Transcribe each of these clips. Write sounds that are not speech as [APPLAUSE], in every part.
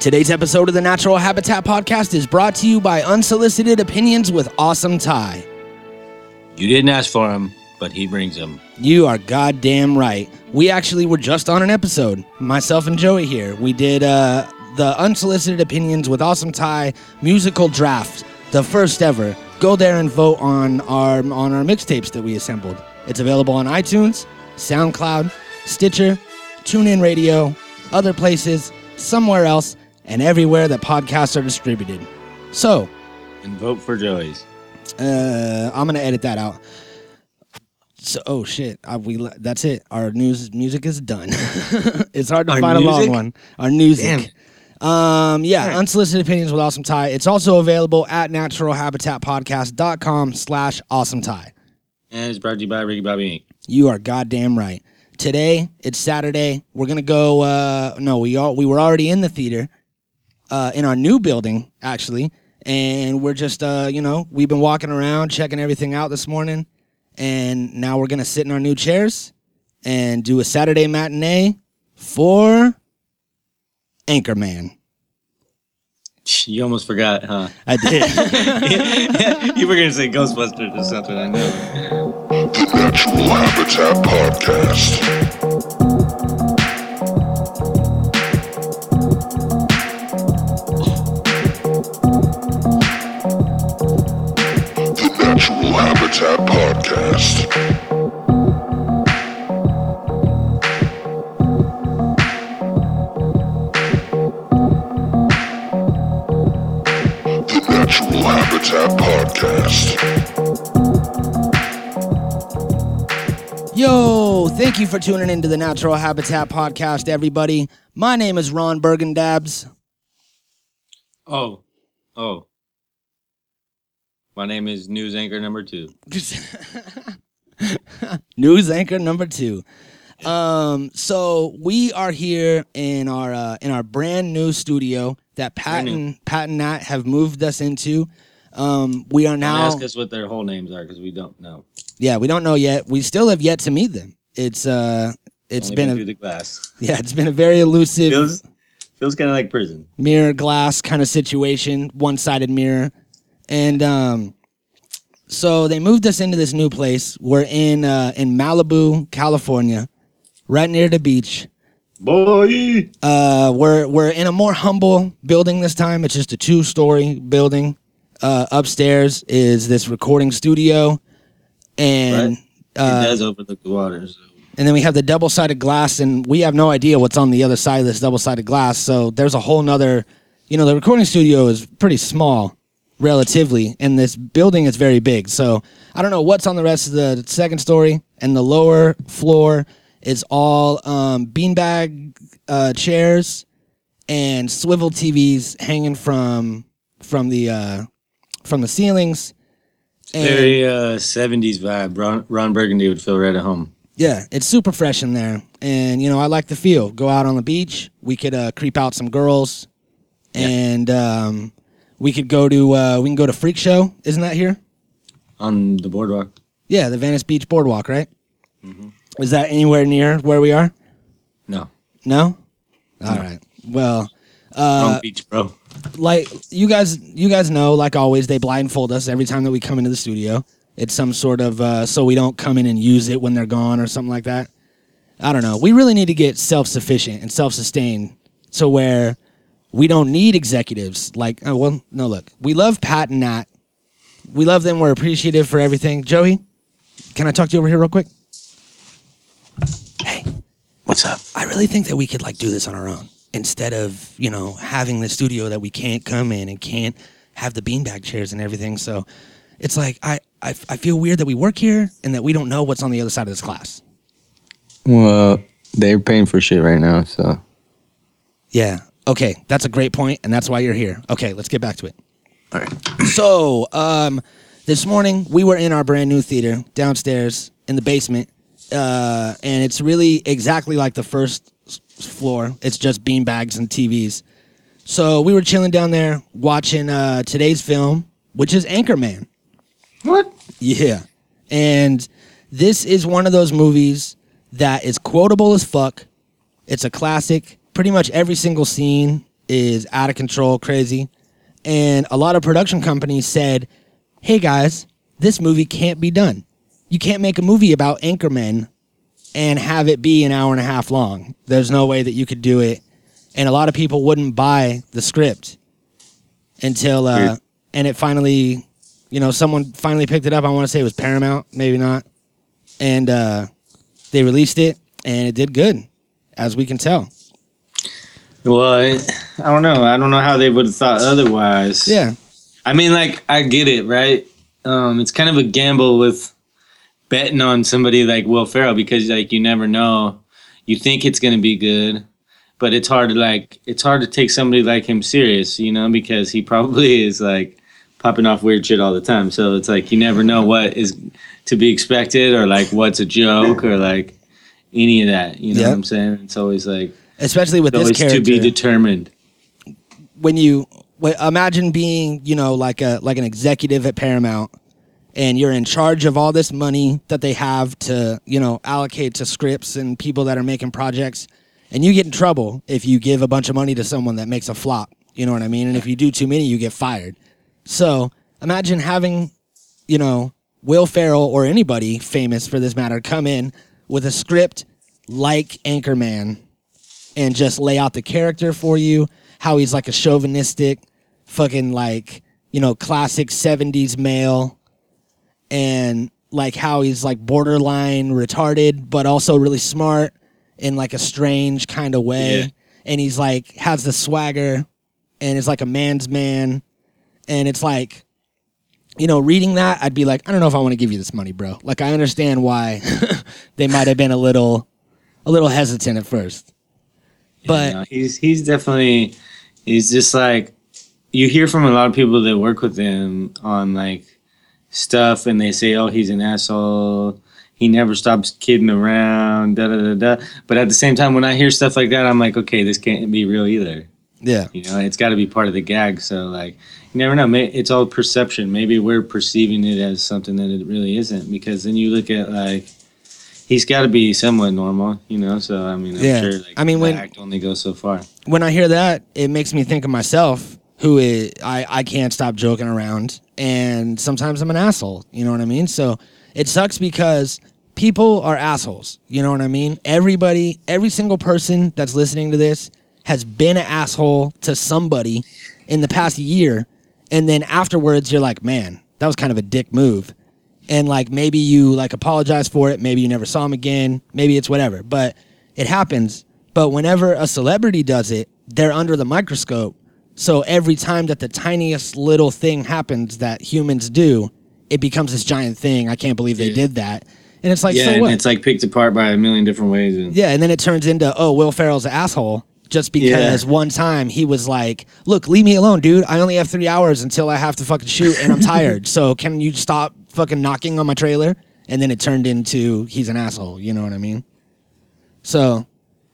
Today's episode of the Natural Habitat Podcast is brought to you by Unsolicited Opinions with Awesome Tie. You didn't ask for him, but he brings them. You are goddamn right. We actually were just on an episode, myself and Joey here. We did uh, the Unsolicited Opinions with Awesome Tie musical draft, the first ever. Go there and vote on our on our mixtapes that we assembled. It's available on iTunes, SoundCloud, Stitcher, TuneIn Radio, other places, somewhere else, and everywhere that podcasts are distributed. So, And vote for Joey's. uh, I'm gonna edit that out. So, oh shit, I, we that's it. Our news music is done. [LAUGHS] it's hard to Our find a long one. Our music. Um, yeah, Alright. unsolicited opinions with awesome tie. It's also available at naturalhabitatpodcast.com slash awesome tie. And it's brought to you by Ricky Bobby Inc. You are goddamn right. Today, it's Saturday. We're gonna go. Uh, no, we all we were already in the theater, uh, in our new building actually, and we're just uh, you know, we've been walking around checking everything out this morning, and now we're gonna sit in our new chairs and do a Saturday matinee for Anchorman. You almost forgot, huh? I did. [LAUGHS] you were going to say Ghostbusters or something, I know. The Natural Habitat Podcast. The Natural Habitat Podcast. Thank you for tuning into the Natural Habitat Podcast, everybody. My name is Ron Bergendabs. Oh, oh. My name is News Anchor number two. [LAUGHS] News anchor number two. Um, so we are here in our uh, in our brand new studio that Pat and Pat and Nat have moved us into. Um, we are Don't now ask us what their whole names are because we don't know. yeah we don't know yet. We still have yet to meet them. It's uh it's Only been a the glass. [LAUGHS] yeah it's been a very elusive Feels, feels kind of like prison. mirror glass kind of situation, one sided mirror. And um so they moved us into this new place. We're in uh in Malibu, California, right near the beach. Boy! Uh we're we're in a more humble building this time. It's just a two story building. Uh upstairs is this recording studio. And Right. Uh it does overlook the water. So. and then we have the double sided glass, and we have no idea what's on the other side of this double sided glass. So there's a whole nother, you know, the recording studio is pretty small relatively, and this building is very big. So I don't know what's on the rest of the second story, and the lower floor is all um, beanbag uh, chairs and swivel TVs hanging from from the uh, from the ceilings. And- Very uh, 70s vibe. Ron, Ron Burgundy would feel right at home. Yeah, it's super fresh in there, and you know I like the feel. Go out on the beach. We could uh, creep out some girls, and um, we could go to uh, we can go to Freak Show. Isn't that here? On the boardwalk. Yeah, the Venice Beach Boardwalk, right? Is that anywhere near where we are? No. No. All right. Well, uh, Wrong beach, bro. Like you guys, you guys know, like always, they blindfold us every time that we come into the studio. It's some sort of uh, so we don't come in and use it when they're gone or something like that. I don't know. We really need to get self sufficient and self sustained, to where we don't need executives. Like, oh, well, no, look, we love Pat and Nat. We love them. We're appreciative for everything. Joey, can I talk to you over here real quick? Hey, What's up? I really think that we could like do this on our own instead of you know having the studio that we can't come in and can't have the beanbag chairs and everything. So it's like I, I I feel weird that we work here and that we don't know what's on the other side of this class. Well, they're paying for shit right now, so Yeah. Okay, that's a great point, and that's why you're here. Okay, let's get back to it. all right. So, um, this morning we were in our brand new theater downstairs in the basement, uh, and it's really exactly like the first s- floor. It's just beanbags and TVs. So we were chilling down there watching uh, today's film, which is Anchorman. What? Yeah. And this is one of those movies that is quotable as fuck It's a classic. Pretty much every single scene is out of control, crazy. And a lot of production companies said, hey guys, this movie can't be done. You can't make a movie about Anchorman and have it be an hour and a half long. There's no way that you could do it. And a lot of people wouldn't buy the script until, uh, and it finally, you know, someone finally picked it up. I want to say it was Paramount, maybe not. And uh, they released it and it did good, as we can tell. Well, I, I don't know. I don't know how they would have thought otherwise. Yeah. I mean, like, I get it, right? Um, it's kind of a gamble with betting on somebody like Will Ferrell because, like, you never know. You think it's going to be good, but it's hard to, like, it's hard to take somebody like him serious, you know, because he [LAUGHS] probably is, like, popping off weird shit all the time. So it's like you never know what is to be expected or, like, what's a joke or, like, any of that. You know Yep. what I'm saying? It's always, like, Especially with this always character. to be determined. when you imagine being, you know, like a like an executive at Paramount, and you're in charge of all this money that they have to, you know, allocate to scripts and people that are making projects, and you get in trouble if you give a bunch of money to someone that makes a flop. You know what I mean? And if you do too many, you get fired. So imagine having, you know, Will Ferrell or anybody famous for this matter come in with a script like Anchorman and just lay out the character for you, how he's like a chauvinistic, fucking like, you know, classic 70s male, and like how he's like borderline retarded, but also really smart in like a strange kind of way. Yeah. And he's like, has the swagger and is like a man's man. And it's like, you know, reading that, I'd be like, I don't know if I want to give you this money, bro. Like, I understand why [LAUGHS] they might have been a little, a little hesitant at first. But he's he's definitely he's just like you hear from a lot of people that work with him on like stuff and they say, Oh, he's an asshole. He never stops kidding around, da da da da. But at the same time when I hear stuff like that, I'm like, Okay, this can't be real either. yeah, You know, it's gotta be part of the gag. So like you never know. It's all perception. Maybe we're perceiving it as something that it really isn't. Because then you look at like he's got to be somewhat normal, you know. So I mean, I'm Yeah. sure. Like, I mean, when- act only goes so far. when I hear that, it makes me think of myself, who is I I can't stop joking around, and sometimes I'm an asshole. You know what I mean? So it sucks because people are assholes. You know what I mean? Everybody, every single person that's listening to this has been an asshole to somebody in the past year, and then afterwards you're like, man, that was kind of a dick move. And like maybe you like apologize for it, maybe you never saw him again, maybe it's whatever. But it happens. But whenever a celebrity does it, they're under the microscope. So every time that the tiniest little thing happens that humans do, it becomes this giant thing. I can't believe they Yeah. did that. And it's like, yeah, so and what? it's like picked apart by a million different ways. And Yeah, and then it turns into oh, Will Ferrell's an asshole just because one time he was like, "Look, leave me alone, dude. I only have three hours until I have to fucking shoot, and I'm tired. [LAUGHS] so can you stop fucking knocking on my trailer?" And then it turned into he's an asshole. You know what I mean? So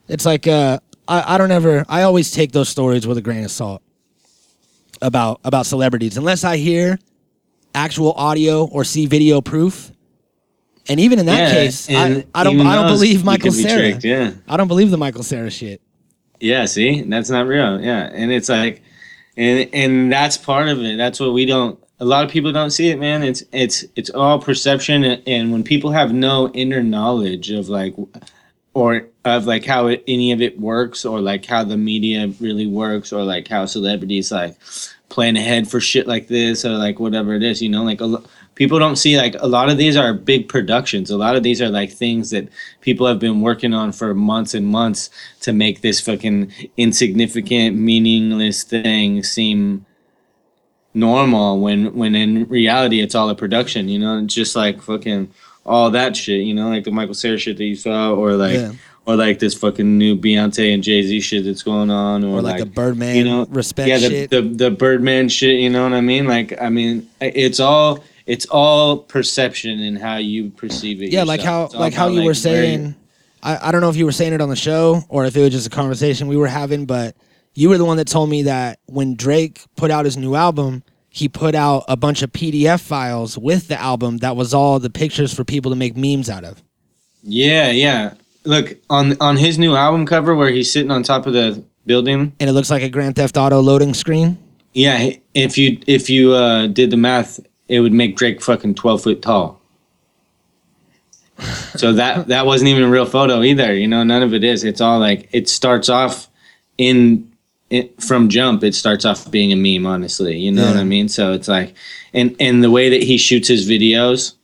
it's like uh, I I don't ever. I always take those stories with a grain of salt about about celebrities unless I hear actual audio or see video proof. And even in that Yeah, case, I, I don't I don't believe Michael be Cera. tricked, yeah. I don't believe the Michael Cera shit. Yeah, see, that's not real. Yeah, and it's like, and and that's part of it. That's what we don't. A lot of people don't see it, man. It's it's it's all perception, and, and when people have no inner knowledge of like, or of like how it, any of it works, or like how the media really works, or like how celebrities like plan ahead for shit like this, or like whatever it is, you know, like a, people don't see like a lot of these are big productions. A lot of these are like things that people have been working on for months and months to make this fucking insignificant, meaningless thing seem normal when when in reality it's all a production, you know, It's just like fucking all that shit, you know, like the Michael Cera shit that you saw or like Yeah. Or like this fucking new Beyonce and Jay Z shit that's going on or, Or like, the Birdman you know respect yeah the, shit. the the birdman shit you know what i mean like i mean it's all it's all perception and how you perceive it yeah, like how yourself. It's all like how you were saying. I, I don't know if you were saying it on the show or if it was just a conversation we were having, but you were the one that told me that when Drake put out his new album, he put out a bunch of PDF files with the album that was all the pictures for people to make memes out of. yeah yeah look on on his new album cover where he's sitting on top of the building. And it looks like a Grand Theft Auto loading screen. Yeah, if you if you uh, did the math, it would make Drake fucking twelve foot tall. [LAUGHS] So that that wasn't even a real photo either. You know, none of it is. It's all like it starts off in it, from jump. It starts off being a meme. Honestly, you know what I mean. So it's like, and and the way that he shoots his videos,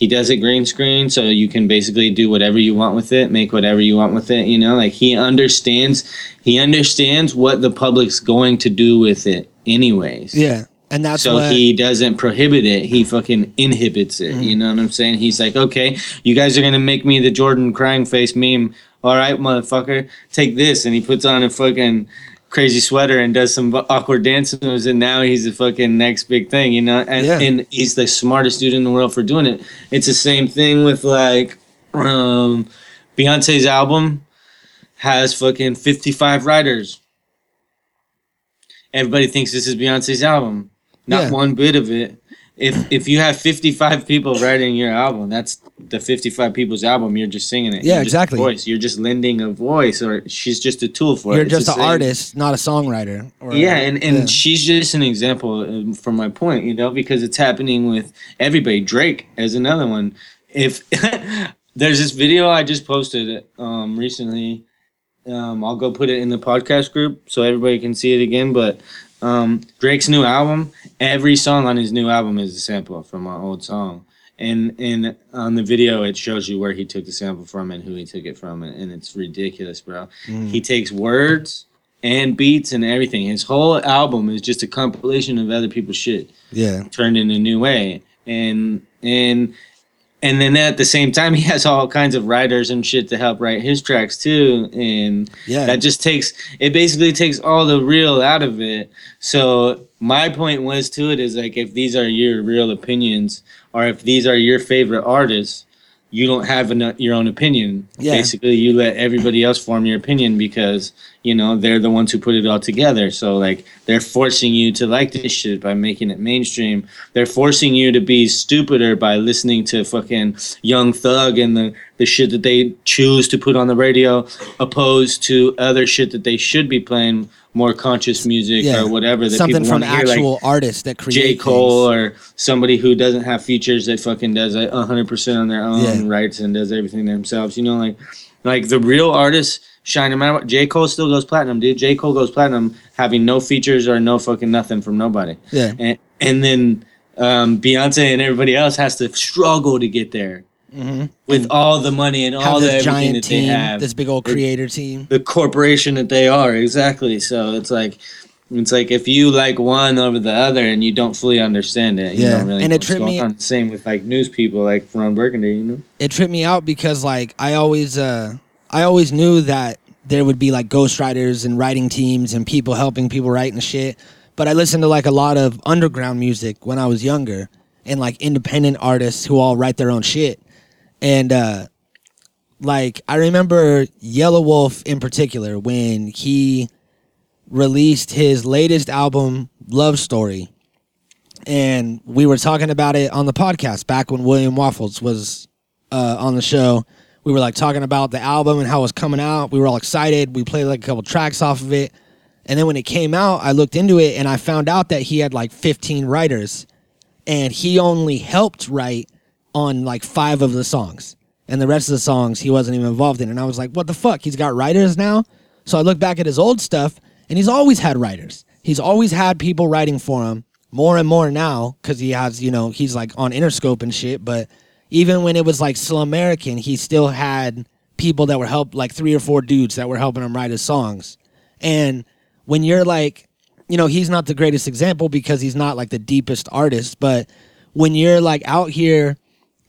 he does it green screen, so you can basically do whatever you want with it, make whatever you want with it. You know, like he understands. He understands what the public's going to do with it, anyways. Yeah. And that's So what he doesn't prohibit it. He fucking inhibits it. Mm-hmm. You know what I'm saying? He's like, okay, you guys are gonna make me the Jordan crying face meme. All right, motherfucker, take this. And he puts on a fucking crazy sweater and does some awkward dance moves. And now he's the fucking next big thing. You know, and Yeah. and he's the smartest dude in the world for doing it. It's the same thing with like, um, Beyonce's album has fucking 55 writers. Everybody thinks this is Beyonce's album. Not Yeah. one bit of it. If if you have 55 people writing your album, that's the 55 people's album. You're just singing it. Yeah, You're exactly. Voice. You're just lending a voice, or she's just a tool for you're it. Just an artist, not a songwriter. Or, yeah, and, and yeah. she's just an example um, from my point, you know, because it's happening with everybody. Drake as another one. If [LAUGHS] there's this video I just posted um, recently, um, I'll go put it in the podcast group so everybody can see it again. But um, Drake's new album, every song on his new album is a sample from an old song. And and on the video, it shows you where he took the sample from and who he took it from, and, and it's ridiculous, bro. He takes words and beats and everything. His whole album is just a compilation of other people's shit yeah. turned in a new way. And and and then at the same time [LAUGHS] he has all kinds of writers and shit to help write his tracks too. And Yeah. that just takes it basically takes all the real out of it. So my point was to it is like if these are your real opinions or if these are your favorite artists, you don't have an, your own opinion. Yeah. Basically, you let everybody else form your opinion because you know they're the ones who put it all together. So like they're forcing you to like this shit by making it mainstream. They're forcing you to be stupider by listening to fucking Young Thug and the the shit that they choose to put on the radio, opposed to other shit that they should be playing more conscious music Yeah. or whatever that Something people from want to hear, like actual artists that create J. Cole things. or somebody who doesn't have features that fucking does it hundred percent on their own Yeah. rights and does everything themselves. You know, like like the real artists shine no matter what. J. Cole still goes platinum, dude. J. Cole goes platinum having no features or no fucking nothing from nobody. Yeah. And and then um, Beyonce and everybody else has to struggle to get there with all the money and Mm-hmm. All the giant that they team, have this big old creator team. the corporation that they are exactly so it's like it's like if you like one over the other and you don't fully understand it you Yeah, don't really and it tripped me- on. same with like news people like ron burgundy you know it tripped me out because like I always uh I always knew that there would be like ghostwriters and writing teams and people helping people write and shit. But I listened to like a lot of underground music when I was younger and like independent artists who all write their own shit. And uh like I remember Yelawolf in particular when he released his latest album Love Story and we were talking about it on the podcast back when William Waffles was uh, on the show. We were like talking about the album and how it was coming out. We were all excited. We played like a couple tracks off of it. And then when it came out, I looked into it and I found out that he had like 15 writers and he only helped write on like five of the songs. And the rest of the songs he wasn't even involved in. And I was like, what the fuck? He's got writers now? So I look back at his old stuff and he's always had writers. He's always had people writing for him more and more now because he has, you know, he's like on Interscope and shit. But even when it was like still American, he still had people that were help like three or four dudes that were helping him write his songs. And when you're like, you know, he's not the greatest example because he's not like the deepest artist, but when you're like out here,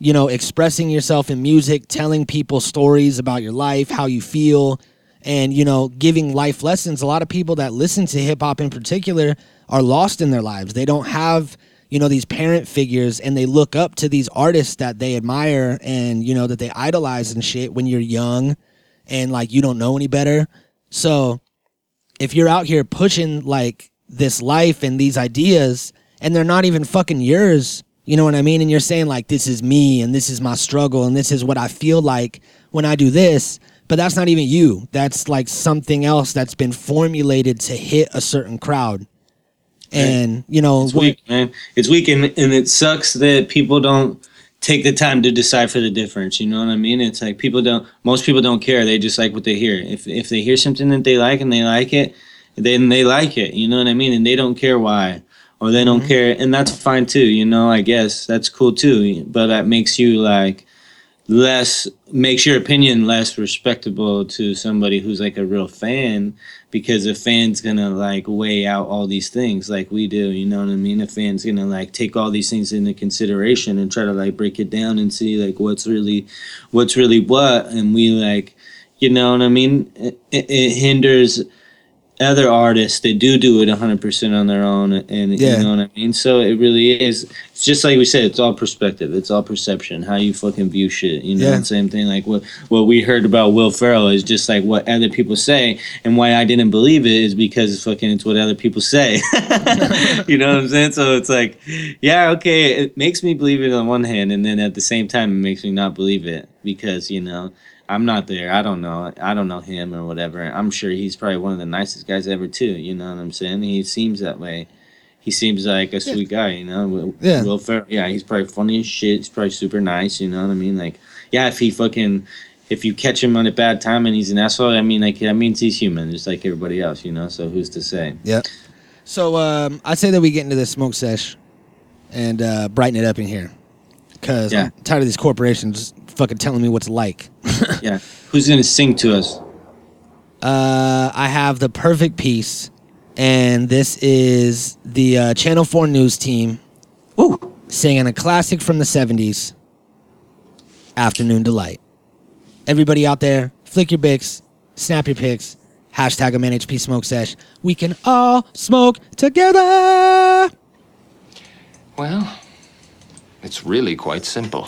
you know, expressing yourself in music, telling people stories about your life, how you feel, and you know, giving life lessons, a lot of people that listen to hip hop in particular are lost in their lives. They don't have, you know, these parent figures and they look up to these artists that they admire and, you know, that they idolize and shit when you're young and like you don't know any better. So, if you're out here pushing like this life and these ideas and they're not even fucking yours, you know what I mean? And you're saying like this is me and this is my struggle and this is what I feel like when I do this, but that's not even you. That's like something else that's been formulated to hit a certain crowd. And you know, It's what- weak, man. It's weak, and, and it sucks that people don't take the time to decipher the difference. You know what I mean? It's like people don't. Most people don't care. They just like what they hear. If if they hear something that they like and they like it, then they like it. You know what I mean? And they don't care why, or they don't mm-hmm. care, and that's fine too. You know, I guess that's cool too. But that makes you like less makes your opinion less respectable to somebody who's like a real fan because a fan's gonna like weigh out all these things like we do you know what i mean a fan's gonna like take all these things into consideration and try to like break it down and see like what's really what's really what and we like you know what i mean it, it, it hinders other artists they do do it 100% on their own and Yeah. you know what i mean? So it really is. It's just like we said it's all perspective. It's all perception how you fucking view shit you know Yeah. same thing like what what we heard about will ferrell is just like what other people say and why i didn't believe it is because it's fucking it's what other people say. [LAUGHS] You know what i'm saying? So it's like yeah okay it makes me believe it on one hand and then at the same time it makes me not believe it because you know I'm not there. I don't know. I don't know him or whatever. I'm sure he's probably one of the nicest guys ever too. You know what I'm saying? He seems that way. He seems like a sweet guy. You know. Yeah. Will Ferrell. Yeah, he's probably funny as shit. He's probably super nice. You know what I mean? Like, yeah, if he fucking, if you catch him on a bad time and he's an asshole, I mean, like that means he's human, just like everybody else. You know. So who's to say? Yeah. So um, I say that we get into this smoke sesh and uh, brighten it up in here, because Yeah. I'm tired of these corporations fucking telling me what's like. [LAUGHS] Yeah. Who's gonna sing to us? Uh, I have the perfect piece, and this is the uh, Channel Four news team Woo. singing a classic from the '70s, "Afternoon Delight." Everybody out there, flick your bics, snap your pics, hashtag a NHP smoke sesh. We can all smoke together. Well, it's really quite simple.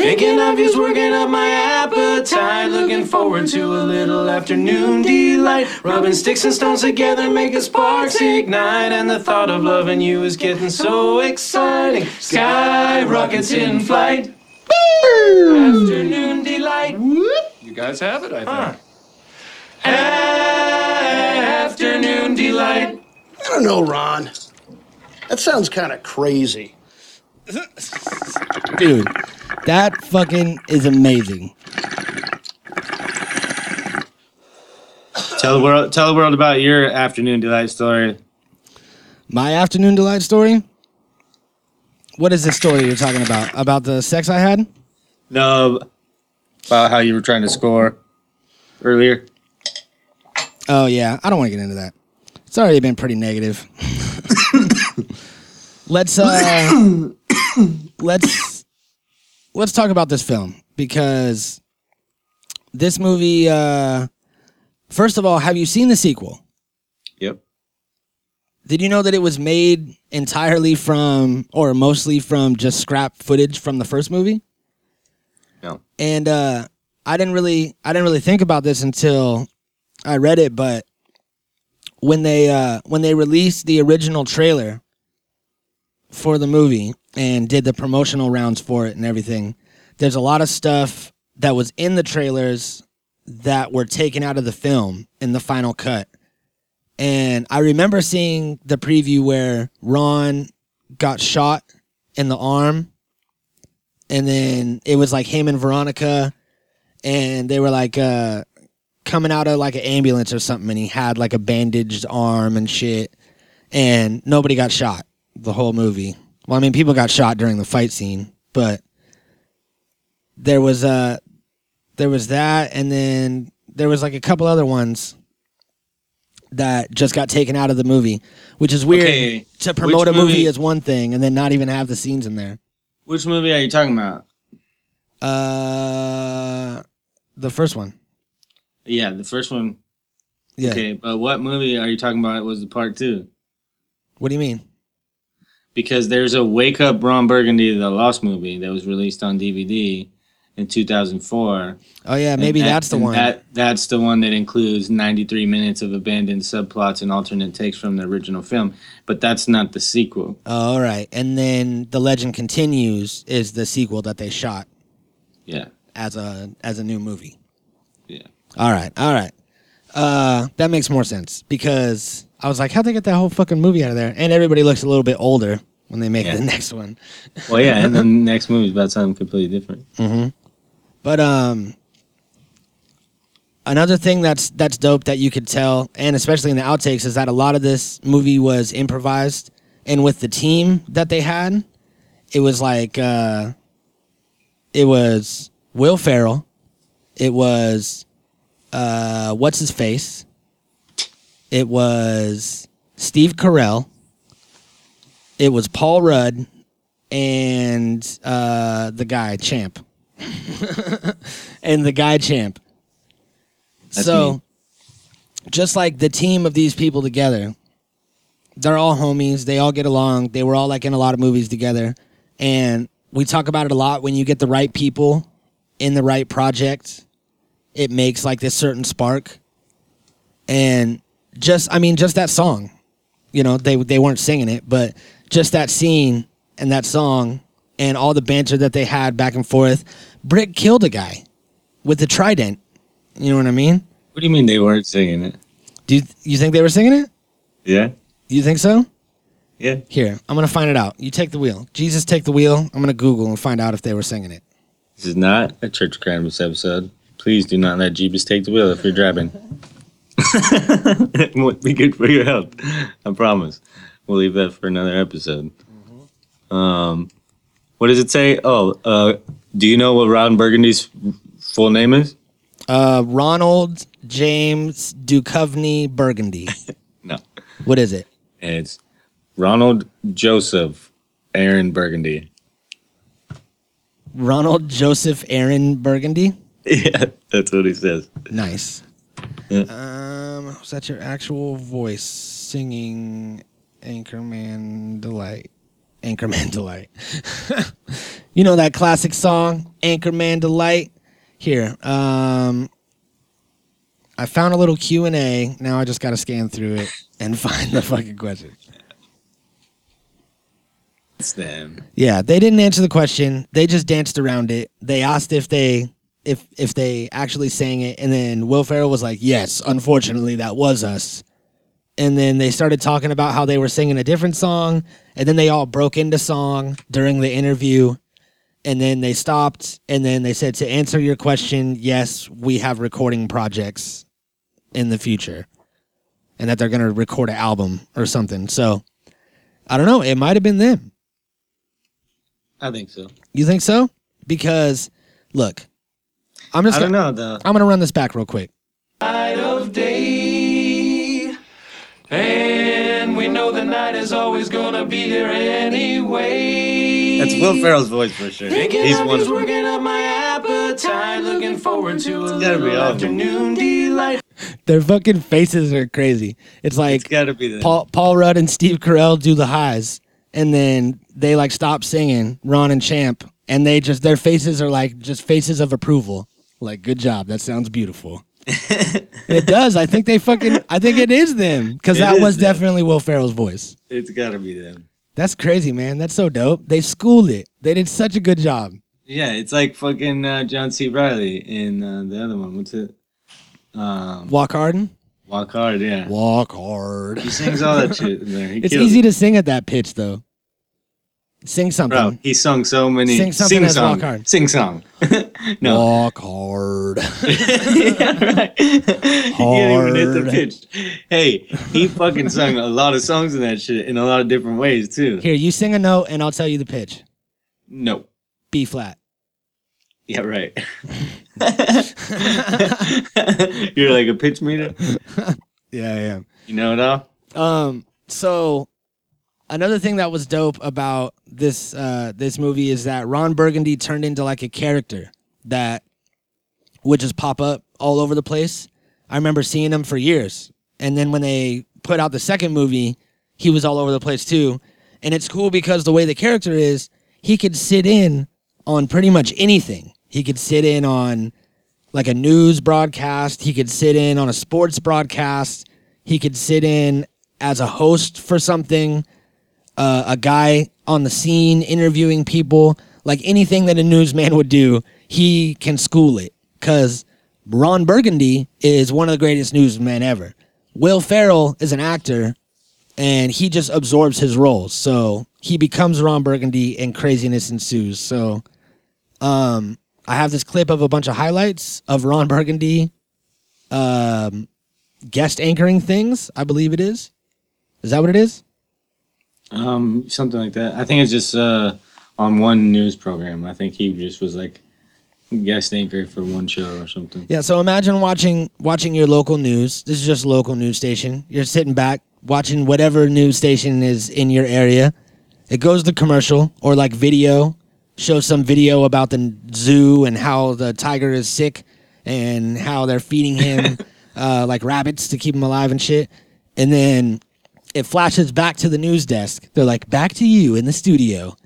Thinking of you's working up my appetite. Looking forward to a little afternoon delight. Rubbing sticks and stones together, making sparks ignite. And the thought of loving you is getting so exciting. Sky rockets in flight. Afternoon delight. You guys have it, I think. Afternoon delight. I don't know, Ron. That sounds kind of crazy. [LAUGHS] Dude, that fucking is amazing. Tell the world. Tell the world about your afternoon delight story. My afternoon delight story. What is this story you're talking about? About the sex I had? No, about how you were trying to score earlier. Oh yeah, I don't want to get into that. It's already been pretty negative. [LAUGHS] let's uh [COUGHS] let's let's talk about this film because this movie uh first of all, have you seen the sequel? Yep. Did you know that it was made entirely from or mostly from just scrap footage from the first movie? No. And uh I didn't really I didn't really think about this until I read it, but when they uh when they released the original trailer for the movie and did the promotional rounds for it and everything, there's a lot of stuff that was in the trailers that were taken out of the film in the final cut. And I remember seeing the preview where Ron got shot in the arm. And then it was like him and Veronica. And they were like uh, coming out of like an ambulance or something. And he had like a bandaged arm and shit. And nobody got shot the whole movie. Well, I mean, people got shot during the fight scene. But there was uh, there was that. And then there was like a couple other ones that just got taken out of the movie, which is weird. Okay, To promote a movie movie- as one thing and then not even have the scenes in there. Which movie are you talking about? Uh, The first one. Yeah, the first one. Yeah. Okay, but what movie are you talking about? Was the part two? What do you mean? Because there's a Wake Up Ron Burgundy the Lost movie that was released on DVD in 2004. Oh yeah, maybe that- that's the one. That that's the one that includes 93 minutes of abandoned subplots and alternate takes from the original film. But that's not the sequel. Oh, all right. And then the legend continues is the sequel that they shot Yeah, as a as a new movie. yeah. All right, all right. Uh, that makes more sense because I was like, how'd they get that whole fucking movie out of there? And everybody looks a little bit older when they make Yeah. the [LAUGHS] next one. Well, yeah, and the next movie is about something completely different. But um, another thing that's that's dope that you could tell, and especially in the outtakes, is that a lot of this movie was improvised, and with the team that they had, it was like uh, it was Will Ferrell, it was uh, what's his face, it was Steve Carell, it was Paul Rudd, and uh, the guy Champ [LAUGHS] and the guy champ. That's so, me. just like the team of these people together, they're all homies. They all get along. They were all like in a lot of movies together, and we talk about it a lot. When you get the right people in the right project, it makes like this certain spark. And just, I mean, just that song, you know, they they weren't singing it, but just that scene and that song and all the banter that they had back and forth. Brick killed a guy with the trident. You know what I mean? What do you mean they weren't singing it? Do you, you think they were singing it? Yeah, You think so? yeah. Here, I'm gonna find it out. You take the wheel. Jesus, take the wheel. I'm gonna Google and find out if they were singing it. This is not a Church Cannabis episode. Please do not let Jeebus take the wheel if you're driving. [LAUGHS] it won't be good for your health. I promise. We'll leave that for another episode. Um, what does it say? Oh, uh, do you know what Ron Burgundy's full name is? Uh, Ronald James Duchovny Burgundy. [LAUGHS] No. What is it? It's Ronald Joseph Aaron Burgundy. Ronald Joseph Aaron Burgundy. [LAUGHS] Yeah, that's what he says. Nice. Yeah. Um, was that your actual voice singing Anchorman Delight? Anchorman [LAUGHS] Delight. [LAUGHS] you know that classic song, Anchorman Delight? Here, um, I found a little Q and A. Now I just got to scan through it [LAUGHS] and find the fucking question. It's them. Yeah, they didn't answer the question. They just danced around it. They asked if they if if they actually sang it, and then Will Ferrell was like, "Yes, unfortunately, that was us." And then they started talking about how they were singing a different song, and then they all broke into song during the interview, and then they stopped, and then they said, "To answer your question, yes, we have recording projects in the future, and that they're gonna record an album or something." So, I don't know. It might have been them. I think so. You think so? Because look, I'm just I don't gonna, know though. I'm gonna run this back real quick. Light of day. And we know the night is always gonna be here anyway. That's Will Ferrell's voice for sure. Thinking He's of one. you's working up my appetite. Looking forward to a gotta little be awesome. afternoon delight. Their fucking faces are crazy. It's It's like got to be the. Paul Paul Rudd and Steve Carell do the highs, and then they like stop singing Ron and Champ, and they just their faces are like just faces of approval. Like, good job. That sounds beautiful. [LAUGHS] it does. I think they fucking. I think it is them because that was them. definitely Will Ferrell's voice. It's got to be them. That's crazy, man. That's so dope. They schooled it. They did such a good job. Yeah, it's like fucking uh, John C. Reilly in uh, the other one. What's it? Um, Walk hard. Walk Hard. Yeah, Walk hard. he sings all that [LAUGHS] shit in there. He It's kills easy it. to sing at that pitch, though. Sing something. Bro, he sung so many. Sing something as song. Walk Hard. Sing song. [LAUGHS] no. Walk hard. [LAUGHS] yeah, right. [LAUGHS] you can't even hit the pitch. Hey, he fucking sung a lot of songs in that shit in a lot of different ways too. Here, you sing a note, and I'll tell you the pitch. No. B flat. Yeah, right. You're like a pitch meter. Yeah, I am. You know it all. Um. So, another thing that was dope about this uh this movie is that Ron Burgundy turned into like a character that would just pop up all over the place. I remember seeing him for years. And then when they put out the second movie, he was all over the place too. And it's cool because the way the character is, he could sit in on pretty much anything. He could sit in on like a news broadcast, he could sit in on a sports broadcast, he could sit in as a host for something, uh, a guy on the scene interviewing people, like anything that a newsman would do, he can school it. Cause Ron Burgundy is one of the greatest newsmen ever. Will Ferrell is an actor and he just absorbs his roles. So he becomes Ron Burgundy and craziness ensues. So um I have this clip of a bunch of highlights of Ron Burgundy um guest anchoring things, I believe it is. Is that what it is? Um, something like that. I think it's just uh on one news program. I think he just was like guest anchor for one show or something. Yeah, so imagine watching watching your local news. This is just a local news station. You're sitting back watching whatever news station is in your area. It goes to commercial or like video, shows some video about the zoo and how the tiger is sick and how they're feeding him [LAUGHS] uh, like rabbits to keep him alive and shit. And then it flashes back to the news desk. They're like, back to you in the studio.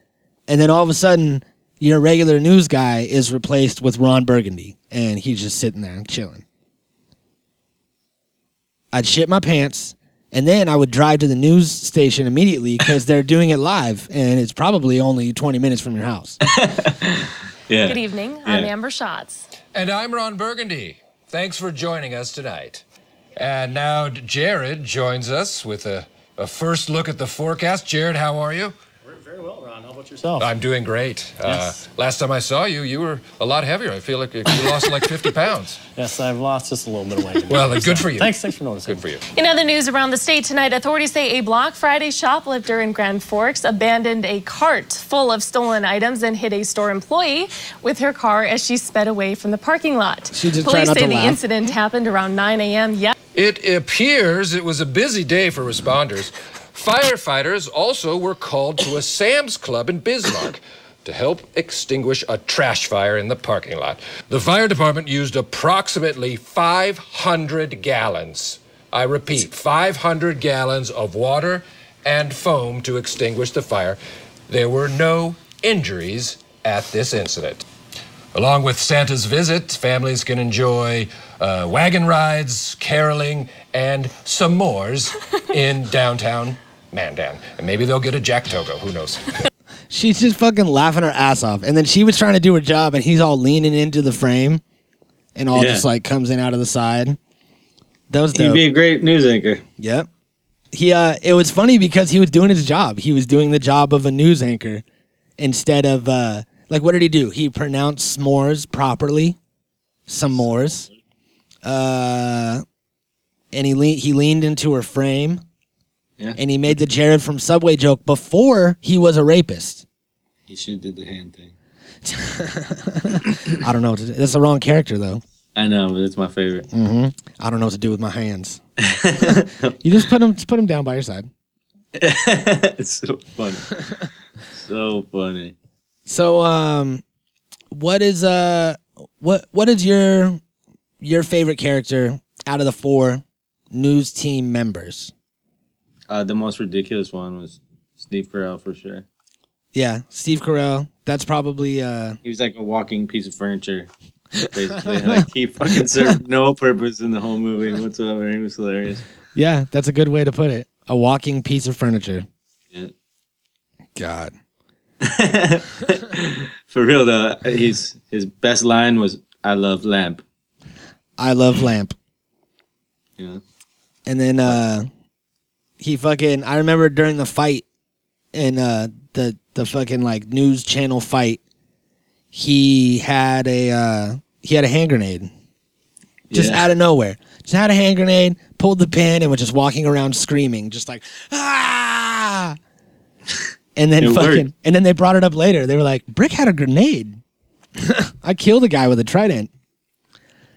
And then all of a sudden, your regular news guy is replaced with Ron Burgundy, and he's just sitting there and chilling. I'd shit my pants, and then I would drive to the news station immediately because they're doing it live, and it's probably only 20 minutes from your house. [LAUGHS] Yeah. Good evening. I'm Yeah. Amber Schatz. And I'm Ron Burgundy. Thanks for joining us tonight. And now Jared joins us with a, a first look at the forecast. Jared, how are you? Very well, Ron. How about yourself? I'm doing great. Yes. Uh, last time I saw you, you were a lot heavier. I feel like you lost like 50 [LAUGHS] pounds. yes, I've lost just a little bit of weight. Well, good for you. Thanks, thanks for noticing. Good for you. In other news around the state tonight, authorities say a Black Friday shoplifter in Grand Forks abandoned a cart full of stolen items and hit a store employee with her car as she sped away from the parking lot. She just tried Police say to the laugh. incident happened around 9 a.m. yesterday. It appears it was a busy day for responders. Firefighters also were called to a Sam's Club in Bismarck to help extinguish a trash fire in the parking lot. The fire department used approximately 500 gallons. I repeat, 500 gallons of water and foam to extinguish the fire. There were no injuries at this incident. Along with Santa's visit, families can enjoy uh, wagon rides, caroling, and s'mores [LAUGHS] in downtown Mandan. And maybe they'll get a Jack Togo. Who knows? [LAUGHS] She's just fucking laughing her ass off. And then she was trying to do her job, and he's all leaning into the frame and all Yeah. just like comes in out of the side. That was He'd be a great news anchor. Yep. He uh it was funny because he was doing his job. He was doing the job of a news anchor instead of uh like what did he do? He pronounced s'mores properly. S'mores. Uh and he le- he leaned into her frame Yeah. and he made the Jared from Subway joke before he was a rapist. He should have did the hand thing. [LAUGHS] I don't know what to do. That's the wrong character though. I know, but it's my favorite. I don't know what to do with my hands. [LAUGHS] you just put him just put him down by your side. [LAUGHS] it's so funny. so funny. So um what is uh what what is your your favorite character out of the four news team members? Uh, the most ridiculous one was Steve Carell for sure. Yeah, Steve Carell. That's probably uh He was like a walking piece of furniture. [LAUGHS] Basically, like he fucking served no purpose in the whole movie whatsoever. He was hilarious. yeah, that's a good way to put it. A walking piece of furniture. Yeah. God. [LAUGHS] For real though, he's his best line was "I love lamp." I love Lamp. Know, And then uh he fucking I remember during the fight in uh the the fucking like news channel fight, he had a uh he had a hand grenade. Just Yeah. out of nowhere. Just had a hand grenade, pulled the pin, and was just walking around screaming, just like ah and then It fucking worked. and then they brought it up later. They were like, Brick had a grenade. [LAUGHS] I killed a guy with a trident.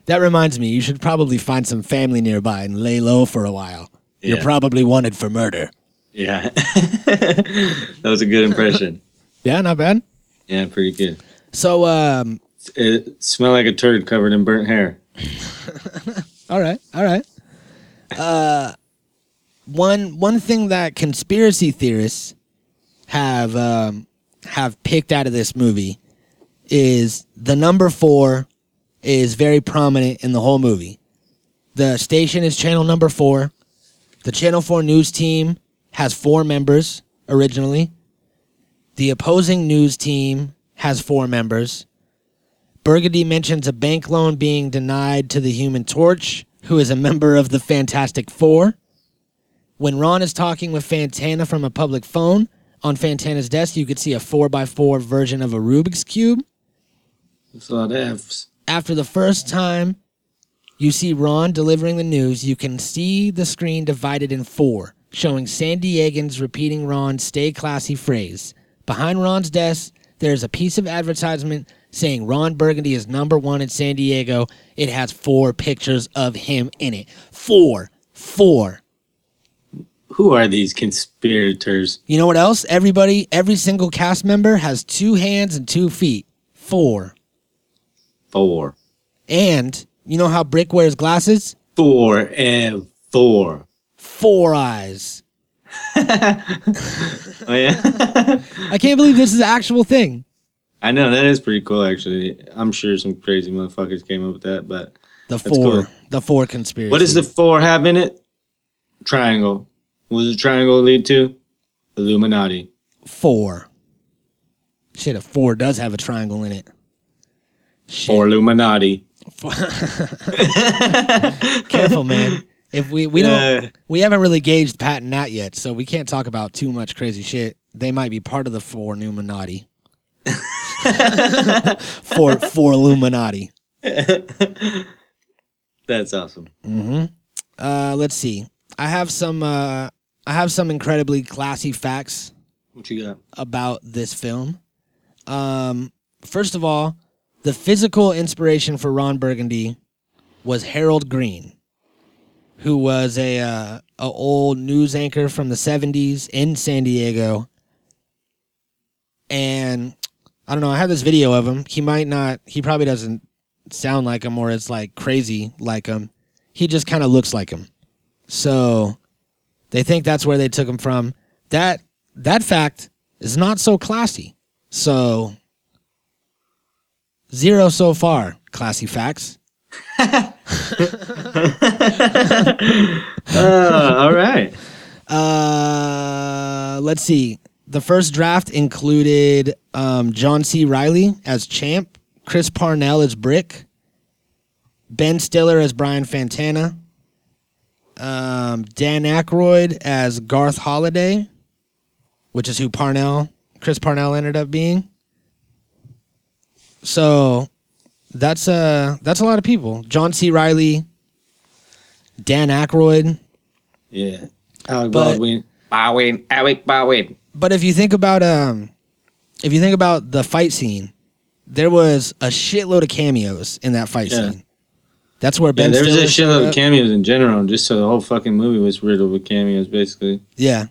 That reminds me, you should probably find some family nearby and lay low for a while. You're probably wanted for murder. yeah, [LAUGHS] that was a good impression. Yeah, not bad. Yeah, pretty good. So, um, It smelled like a turd covered in burnt hair. [LAUGHS] All right, all right. Uh, one one thing that conspiracy theorists have um, have picked out of this movie is the number four is very prominent in the whole movie. The station is channel number four. The channel four news team has four members originally. The opposing news team has four members. Burgundy mentions a bank loan being denied to the Human Torch, who is a member of the Fantastic Four. When Ron is talking with Fantana from a public phone, on Fantana's desk, you could see a 4x4 version of a Rubik's Cube. That's a lot of F's. After the first time you see Ron delivering the news, you can see the screen divided in four, showing San Diegans repeating Ron's stay classy phrase. Behind Ron's desk, there's a piece of advertisement saying Ron Burgundy is number one in San Diego. It has four pictures of him in it. Four. Four. Who are these conspirators? You know what else? Everybody, every single cast member has two hands and two feet. Four. Four. And you know how Brick wears glasses? Four and four. Four eyes. [LAUGHS] Oh yeah. I can't believe this is an actual thing. I know that is pretty cool actually. I'm sure some crazy motherfuckers came up with that, but The four. cool. The four conspiracy. what does the four have in it? Triangle. What does the triangle lead to? Illuminati. four? Shit, a four does have a triangle in it. Shit. Or Illuminati. [LAUGHS] Careful, man. If we we don't we haven't really gauged Pat and Nat yet, so we can't talk about too much crazy shit. They might be part of the four Illuminati. [LAUGHS] four four Illuminati. That's awesome. Mm-hmm. Uh, let's see. I have some. Uh, I have some incredibly classy facts What you got? about this film. Um, first of all, the physical inspiration for Ron Burgundy was Harold Greene, who was a uh, a old news anchor from the '70s in San Diego. And I don't know. I have this video of him. He might not. He probably doesn't sound like him, or it's like crazy like him. He just kind of looks like him. So they think that's where they took him from. That that fact is not so classy. So zero so far, classy facts. [LAUGHS] Uh, all right. Uh, let's see. The first draft included um, John C. Reilly as Champ, Chris Parnell as Brick, Ben Stiller as Brian Fantana, um, Dan Aykroyd as Garth Holiday, which is who Parnell, Chris Parnell ended up being. So that's uh that's a lot of people. John C. Reilly, Dan Aykroyd, Yeah. Alec But- Baldwin. Baldwin. Alec Baldwin. But if you think about um, if you think about the fight scene, there was a shitload of cameos in that fight Yeah. scene. That's where Ben. Yeah, there was a shitload of cameos in general, just so the whole fucking movie was riddled with cameos, basically. Yeah,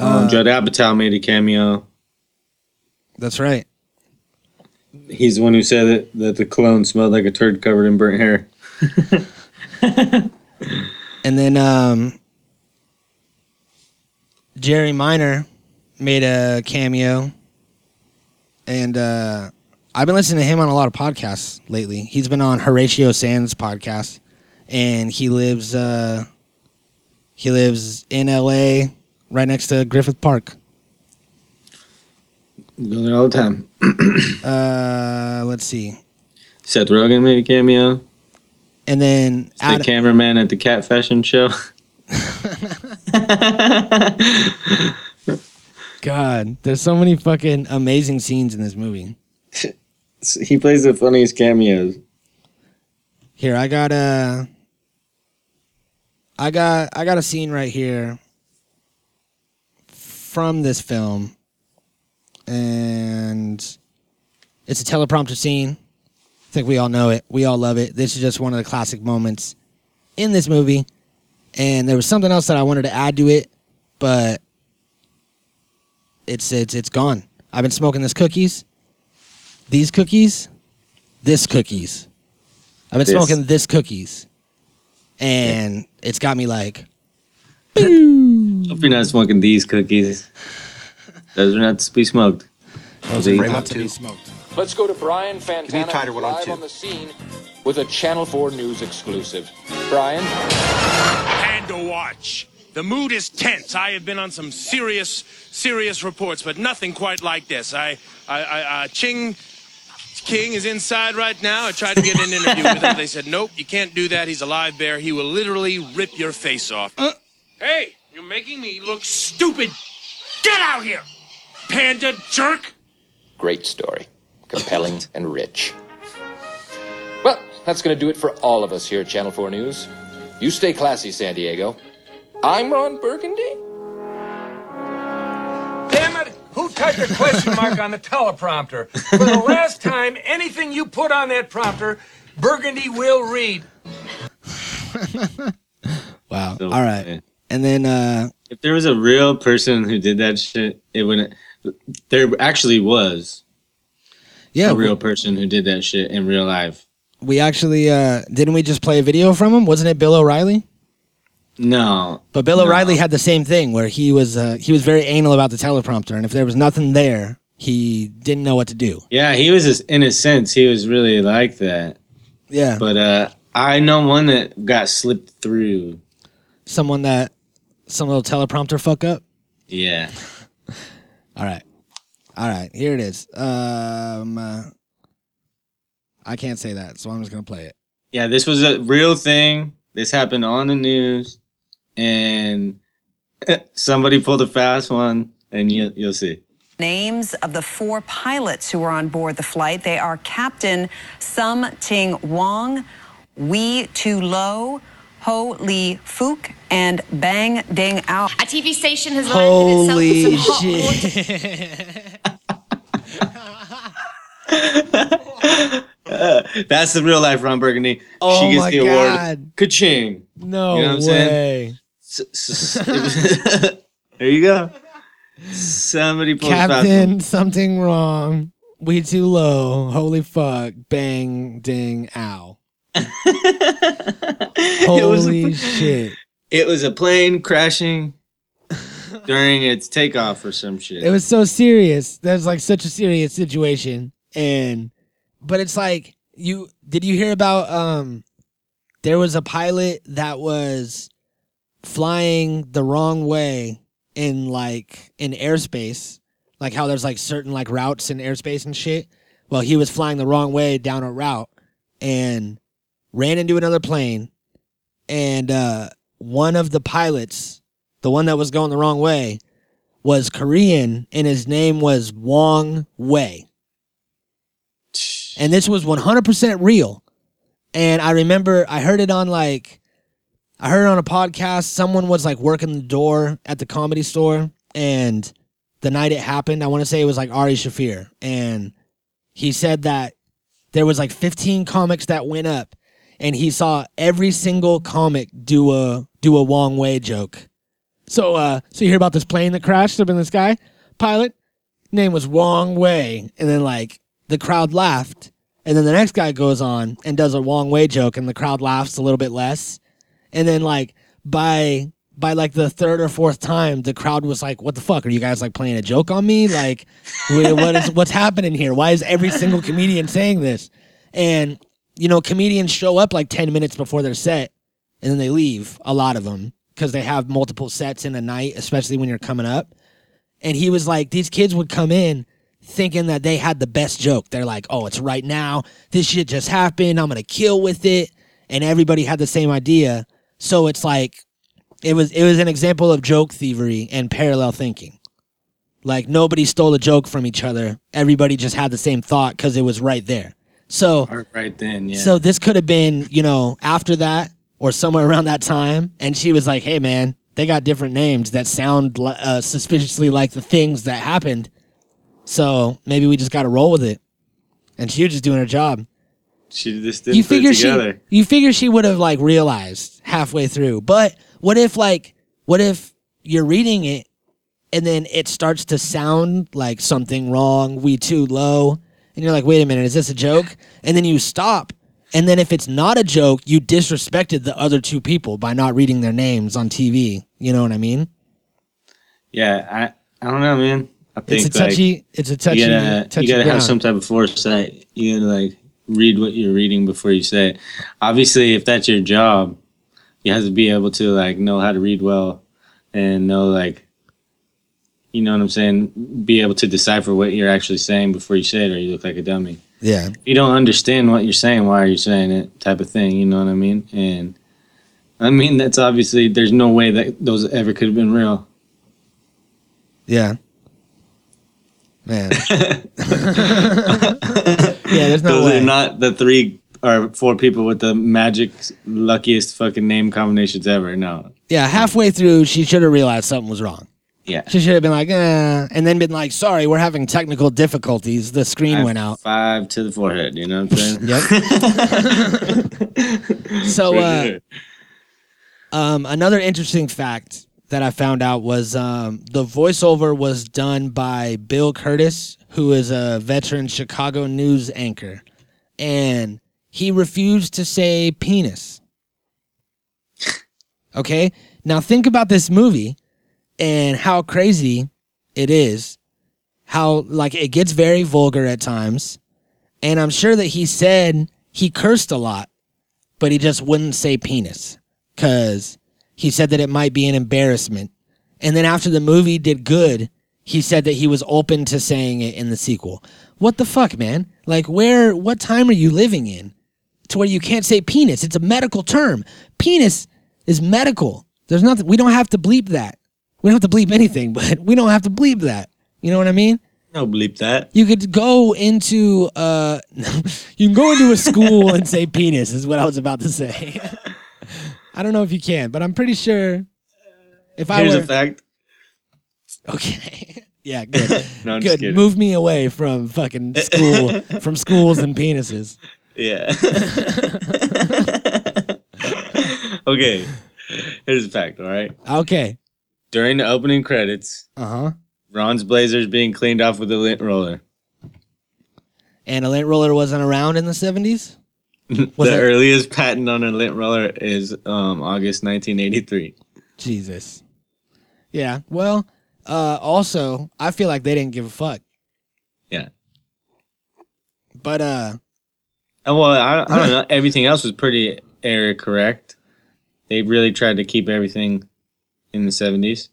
Um, Judd Apatow made a cameo. that's right. He's the one who said that, that the cologne smelled like a turd covered in burnt hair. [LAUGHS] And then um, Jerry Minor made a cameo, and uh, I've been listening to him on a lot of podcasts lately. He's been on Horatio Sanz' podcast, and he lives uh, he lives in L.A. right next to Griffith Park. Go there all the time. [COUGHS] Uh, let's see, Seth Rogen made a cameo. and then The cameraman at the cat fashion show. [LAUGHS] God, there's so many fucking amazing scenes in this movie. [LAUGHS] he plays the funniest cameos. Here, I got a I got I got a scene right here from this film. And it's a teleprompter scene. I think we all know it. We all love it. This is just one of the classic moments in this movie. And there was something else that I wanted to add to it, but it's it's it's gone. I've been smoking this cookies these cookies, this cookies. I've been This. smoking this cookies, and it's got me like, [LAUGHS] Hope you're not smoking these cookies. Those are not to be smoked. Those are not to be smoked. Let's go to Brian Fantana tighter one on live two. on the scene with a Channel 4 News exclusive. Brian? Panda Watch. The mood is tense. I have been on some serious, serious reports, but nothing quite like this. I, I, I uh, Ching King is inside right now. I tried to get an interview with him. They said, nope, you can't do that. He's a live bear. He will literally rip your face off. Hey, you're making me look stupid. Get out here, panda jerk. Great story. Compelling [LAUGHS] and rich. Well, that's going to do it for all of us here at Channel 4 News. You stay classy, San Diego. I'm Ron Burgundy. Damn it! Who typed a question [LAUGHS] mark on the teleprompter? For the last time, anything you put on that prompter, Burgundy will read. [LAUGHS] Wow. So, All right. yeah. And then uh If there was a real person who did that shit, it wouldn't. There actually was yeah, a we, real person who did that shit in real life. we actually uh didn't we just play a video from him? Wasn't it Bill O'Reilly? No, But Bill No. O'Reilly had the same thing where he was uh, he was very anal about the teleprompter, and if there was nothing there, he didn't know what to do. yeah, he was in a sense he was really like that. Yeah, But uh, I know one that got slipped through. someone that some little teleprompter fuck up. Yeah, All right, all right. Here it is. Um, uh, I can't say that, so I'm just gonna play it. yeah. This was a real thing. This happened on the news, and somebody pulled a fast one, and you, you'll see. Names of the four pilots who were on board the flight. They are Captain Sum Ting Wong, Wee Tu Lo, Ho Li Fook, and Bang Ding Ao. A TV station has landed Holy itself with some hot water. shit! [LAUGHS] [LAUGHS] That's the real life Ron Burgundy. Oh she gets my the award. God. Ka-ching. No You know what I'm saying? way. [LAUGHS] There you go. Somebody pulled Captain, something wrong. We too low. Holy fuck. Bang, ding, ow. [LAUGHS] It Holy shit. It was a plane crashing during its takeoff or some shit. It was so serious. That was like such a serious situation. And, but it's like, you, did you hear about, um, there was a pilot that was flying the wrong way in like, in airspace. Like how there's like certain like routes in airspace and shit. Well, he was flying the wrong way down a route and ran into another plane. And, uh, one of the pilots, the one that was going the wrong way, was Korean and his name was Wong Wei. And this was 100% real. And I remember I heard it on like, I heard it on a podcast. Someone was like working the door at the comedy store. And the night it happened, I want to say it was like Ari Shaffir. And he said that there was like 15 comics that went up and he saw every single comic do a do a Wong Wei joke. So uh so you hear about this plane that crashed up in the sky? Pilot name was Wong Wei and then like the crowd laughed and then the next guy goes on and does a Wong Wei joke and the crowd laughs a little bit less. And then like by by like the third or fourth time the crowd was like what the fuck are you guys like playing a joke on me? Like what is what's happening here? Why is every single comedian saying this? And you know, comedians show up like 10 minutes before their set and then they leave, a lot of them, because they have multiple sets in a night, especially when you're coming up. And he was like, these kids would come in thinking that they had the best joke. They're like, oh, it's right now. This shit just happened. I'm going to kill with it. And everybody had the same idea. So it's like, it was, it was an example of joke thievery and parallel thinking. Like nobody stole a joke from each other. Everybody just had the same thought because it was right there. So, Right- right then, yeah. so this could have been, you know, after that or somewhere around that time. And she was like, hey, man, they got different names that sound uh, suspiciously like the things that happened. So maybe we just got to roll with it. And she was just doing her job. she just didn't You figure she, you figure she would have like realized halfway through. But what if like, what if you're reading it and then it starts to sound like something wrong, we too low, and you're like, wait a minute, is this a joke? And then you stop. And then if it's not a joke, you disrespected the other two people by not reading their names on TV. You know what I mean? Yeah, I I don't know, man. I think It's a touchy. like, it's a touchy. you gotta touchy you gotta ground. have some type of foresight. You gotta like read what you're reading before you say it. Obviously, if that's your job, you have to be able to like know how to read well and know like you know what I'm saying. Be able to decipher what you're actually saying before you say it, or you look like a dummy. Yeah. If you don't understand what you're saying, why are you saying it? Type of thing. You know what I mean? And I mean that's obviously there's no way that those ever could have been real. Yeah. Man. [LAUGHS] [LAUGHS] yeah, there's no Those way. are not the three or four people with the magic luckiest fucking name combinations ever. No. yeah, halfway through, she should have realized something was wrong. Yeah. She should have been like, eh, and then been like, sorry, we're having technical difficulties. The screen High went out. Five to the forehead. You know what I'm saying? Yep. [LAUGHS] so, uh, um, another interesting fact that I found out was um, the voiceover was done by Bill Kurtis, who is a veteran Chicago news anchor, and he refused to say penis. [LAUGHS] Okay, now think about this movie and how crazy it is. How like it gets very vulgar at times, and I'm sure that he said he cursed a lot, but he just wouldn't say penis because he said that it might be an embarrassment. And then after the movie did good, he said that he was open to saying it in the sequel. What the fuck, man? Like, where, what time are you living in to where you can't say penis? It's a medical term. Penis is medical. There's nothing, we don't have to bleep that. We don't have to bleep anything, but we don't have to bleep that. You know what I mean? No bleep that. You could go into uh [LAUGHS] you can go into a school and say penis is what I was about to say. [LAUGHS] I don't know if you can, but I'm pretty sure if I Here's were a fact. Okay. [LAUGHS] yeah, good. No, I'm good. Move me away from fucking school from schools and penises. Yeah. okay. Here's a fact, all right? Okay. During the opening credits, Uh-huh. Ron's blazers being cleaned off with a lint roller. And a lint roller wasn't around in the 70s? [LAUGHS] the it- earliest patent on a lint roller is um, August 1983. Jesus. Yeah. Well, uh also, I feel like they didn't give a fuck. Yeah. But uh Uh, Well, I, I don't [LAUGHS] know. Everything else was pretty era correct. They really tried to keep everything in the 70s.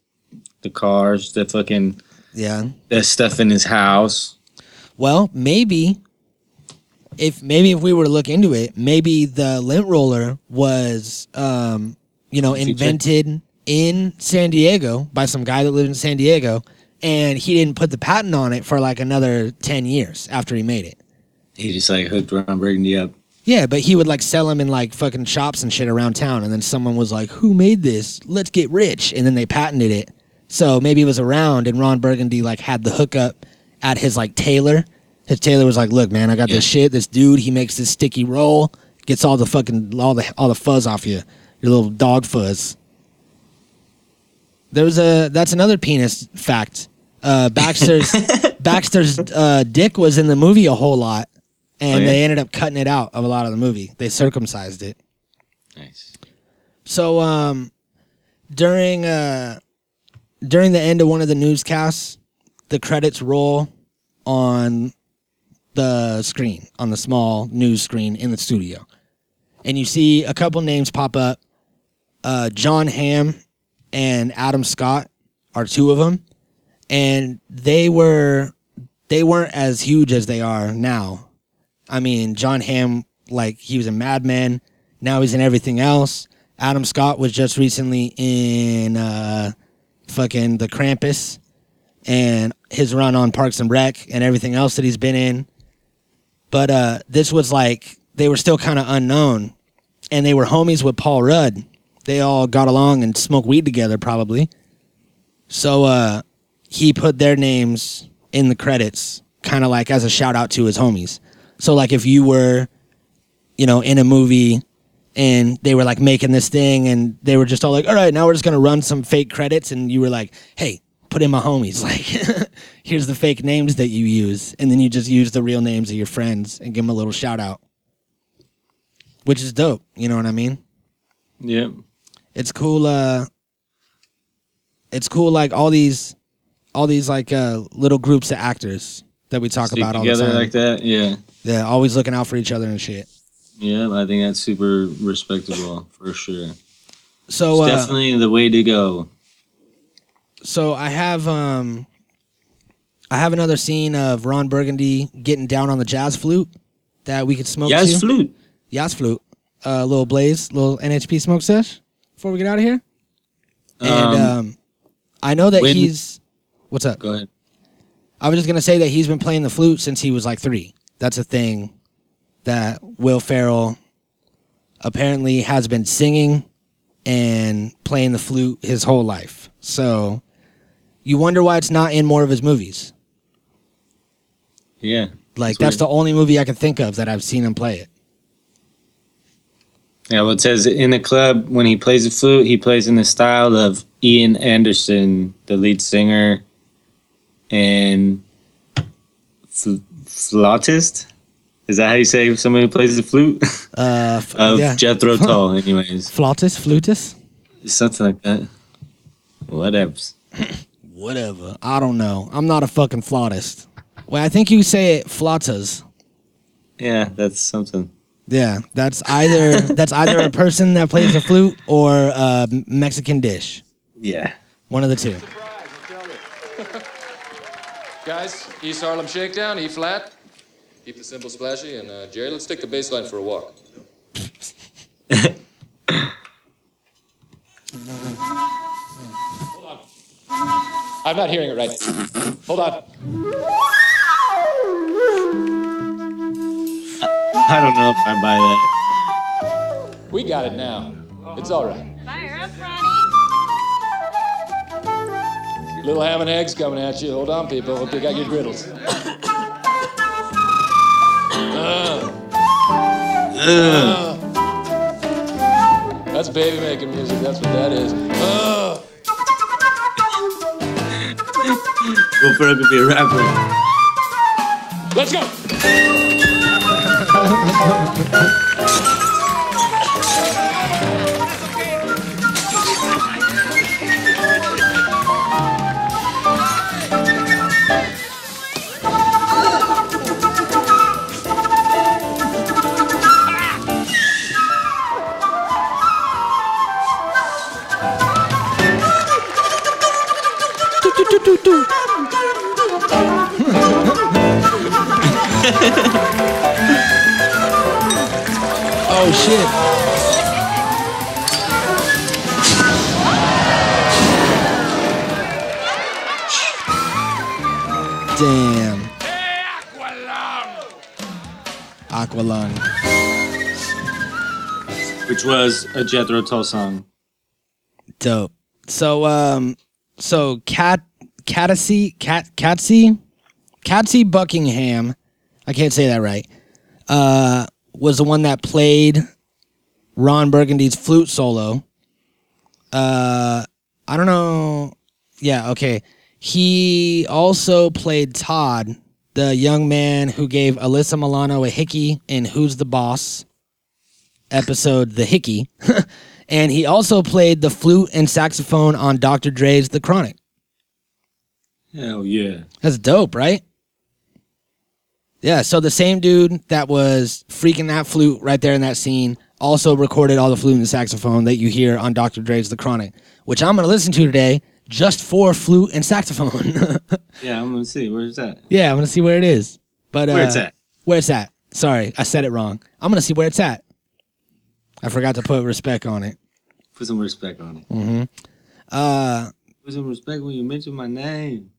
The cars, the fucking, yeah. the stuff in his house. Well, maybe if maybe if we were to look into it, maybe the lint roller was um, you know, invented in San Diego by some guy that lived in San Diego and he didn't put the patent on it for like another 10 years after he made it. He just like hooked Ron Burgundy up. Yeah, but he would like sell them in like fucking shops and shit around town and then someone was like, "Who made this? Let's get rich." And then they patented it. So maybe it was around and Ron Burgundy like had the hookup at his like tailor. His tailor was like, "Look, man, I got this shit. This dude, he makes this sticky roll, gets all the fucking all the all the fuzz off you, your little dog fuzz." There was a that's another penis fact. Uh, Baxter's [LAUGHS] Baxter's uh, dick was in the movie a whole lot, and Oh, yeah? they ended up cutting it out of a lot of the movie. They circumcised it. Nice. So um during uh during the end of one of the newscasts, the credits roll on the screen, on the small news screen in the studio. And you see a couple names pop up. Uh John Hamm and Adam Scott are two of them. And they were they weren't as huge as they are now. I mean, John Hamm like he was in Mad Men, now he's in everything else. Adam Scott was just recently in uh, fucking The Krampus and his run on Parks and Rec and everything else that he's been in. But uh, this was like they were still kind of unknown, and they were homies with Paul Rudd. They all got along and smoked weed together, probably. So uh, he put their names in the credits, kind of like as a shout out to his homies. So like if you were, you know, in a movie and they were like making this thing and they were just all like, all right, now we're just gonna run some fake credits and you were like, hey, put in my homies. [LAUGHS] Like, here's the fake names that you use, and then you just use the real names of your friends and give them a little shout out, which is dope. You know what I mean? Yeah. It's cool. Uh, it's cool. Like all these, all these like uh little groups of actors that we talk Stick about all the together time. like that. Yeah. Yeah, always looking out for each other and shit. Yeah, I think that's super respectable for sure. So it's uh, definitely the way to go. so I have um I have another scene of Ron Burgundy getting down on the jazz flute that we could smoke Jazz to. flute. Jazz flute. Uh little blaze, little NHP smoke sesh before we get out of here. And Um, um I know that when- he's what's up? Go ahead. I was just gonna say that he's been playing the flute since he was like three. That's a thing that Will Ferrell apparently has been singing and playing the flute his whole life. So you wonder why it's not in more of his movies. Yeah. Like That's that's the only movie I can think of that I've seen him play it. Yeah, well, it says in the club when he plays the flute, he plays in the style of Ian Anderson, the lead singer, and fl- flautist. Is that how you say somebody who plays the flute? [LAUGHS] Uh, f- of yeah. Jethro [LAUGHS] Tull, anyways, Flautist, flutist, something like that. Whatevs. [CLEARS THROAT] whatever. I don't know. I'm not a fucking flautist. Well, I think you say it flautas. Yeah, that's something. Yeah, that's either [LAUGHS] that's either a person that plays the flute or a Mexican dish. Yeah. One of the two. Guys, East Harlem Shakedown, E flat. Keep the cymbals splashy, and uh, Jerry, let's take the bass line for a walk. Hold [LAUGHS] on. I'm not hearing it right. Hold on. I don't know if I buy that. We got it now. It's all right. Little ham and eggs coming at you. Hold on, people. Hope you got your griddles. Uh. Uh. That's baby making music. That's what that is. Uh. Will Ferrell could be a rapper. Let's go. [LAUGHS] Oh shit. Damn. Aqualung. Which was a Jethro Tull song. Dope. So um so Cat Catsy Cat Catsy Catsy Buckingham, I can't say that right. Uh was the one that played Ron Burgundy's flute solo. Uh I don't know. Yeah, okay. He also played Todd, the young man who gave Alyssa Milano a hickey in Who's the Boss episode The Hickey. [LAUGHS] and he also played the flute and saxophone on Dr. Dre's The Chronic. Hell yeah. That's dope, right? Yeah, so the same dude that was freaking that flute right there in that scene also recorded all the flute and saxophone that you hear on Dr. Dre's The Chronic, which I'm going to listen to today just for flute and saxophone. [LAUGHS] Yeah, I'm gonna see. Where's that? yeah, I'm going to see where it is. But uh, Where it's at. Where it's at. Sorry, I said it wrong. I'm going to see where it's at. I forgot to put respect on it. Put some respect on it. Mm-hmm. Uh Put some respect when you mention my name.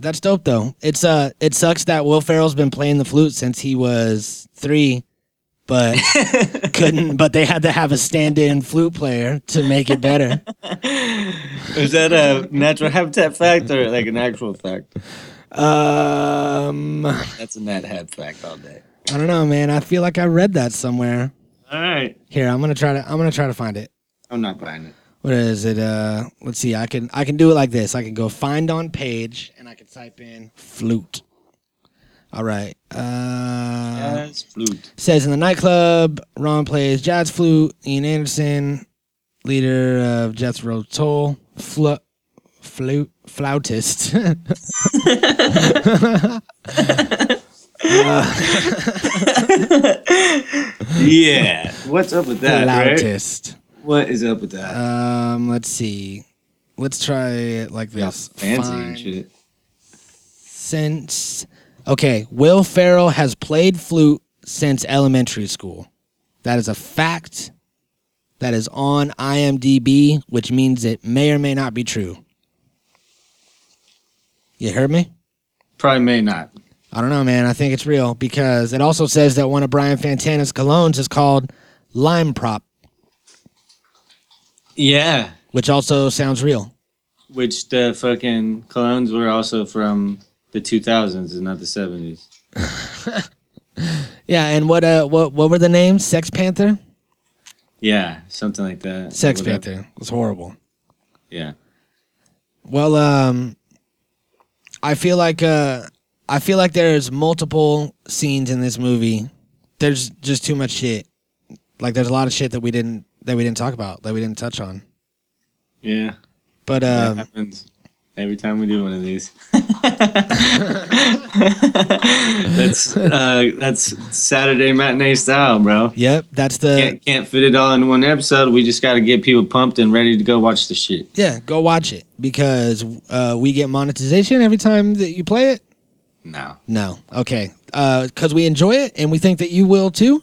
That's dope though. It's uh it sucks that Will Ferrell's been playing the flute since he was three, but [LAUGHS] couldn't but they had to have a stand-in flute player to make it better. [LAUGHS] Is that a natural habitat fact or like an actual fact? Um That's a nat hab fact all day. I don't know, man. I feel like I read that somewhere. All right. Here, I'm gonna try to I'm gonna try to find it. I'm not buying it. What is it? Uh, let's see. I can I can do it like this. I can go find on page, and I can type in flute. All right. Uh, Jazz flute. says in the nightclub, Ron plays jazz flute. Ian Anderson, leader of Jethro Tull, flu- flute flautist. [LAUGHS] Yeah. What's up with that? Right? What is up with that? Um, let's see. Let's try it like Yeah, this. fancy Find and shit. Since okay, Will Ferrell has played flute since elementary school. That is a fact. That is on IMDb, which means it may or may not be true. You heard me? Probably may not. I don't know, man. I think it's real because it also says that one of Brian Fantana's colognes is called Lime Prop, Yeah. which also sounds real. Which the fucking colognes were also from the 2000s and not the 70s. [LAUGHS] Yeah, and what uh what what were the names? Sex Panther? Yeah, something like that. Sex Whatever. Panther. It was horrible. Yeah. Well, um, I feel like uh, I feel like there's multiple scenes in this movie. There's just too much shit. Like there's a lot of shit that we didn't that we didn't talk about that we didn't touch on. Yeah. But That um, happens every time we do one of these. [LAUGHS] that's uh, that's Saturday matinee style, bro. yep, that's the Can't can't fit it all in one episode. We just got to get people pumped and ready to go watch the shit. yeah. Go watch it because uh, we get monetization every time that you play it. No. No, okay, because we enjoy it and we think that you will too.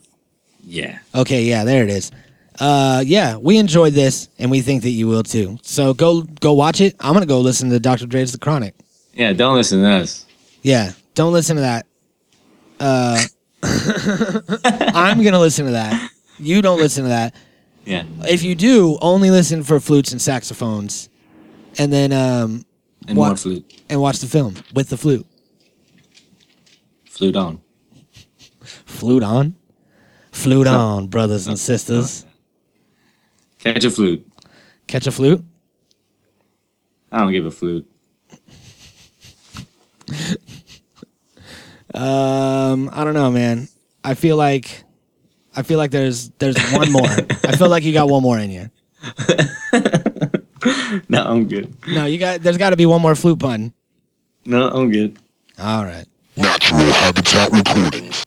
Yeah. Okay, yeah, there it is. Uh, yeah, we enjoyed this, and we think that you will too. So go go watch it. I'm gonna go listen to Dr. Dre's The Chronic. Yeah. Don't listen to us. Yeah, don't listen to that. Uh, [LAUGHS] I'm gonna listen to that. You don't listen to that. Yeah. If you do, only listen for flutes and saxophones, and then um And What? more flute. and watch the film with the flute. Flute on. Flute on, flute on, brothers and sisters. Catch a flute. Catch a flute. I don't give a flute. Um, I don't know, man. I feel like, I feel like there's there's one more. I feel like you got one more in you. [LAUGHS] No, I'm good. No, you got. There's got to be one more flute pun. No, I'm good. All right. Natural Habitat Recordings.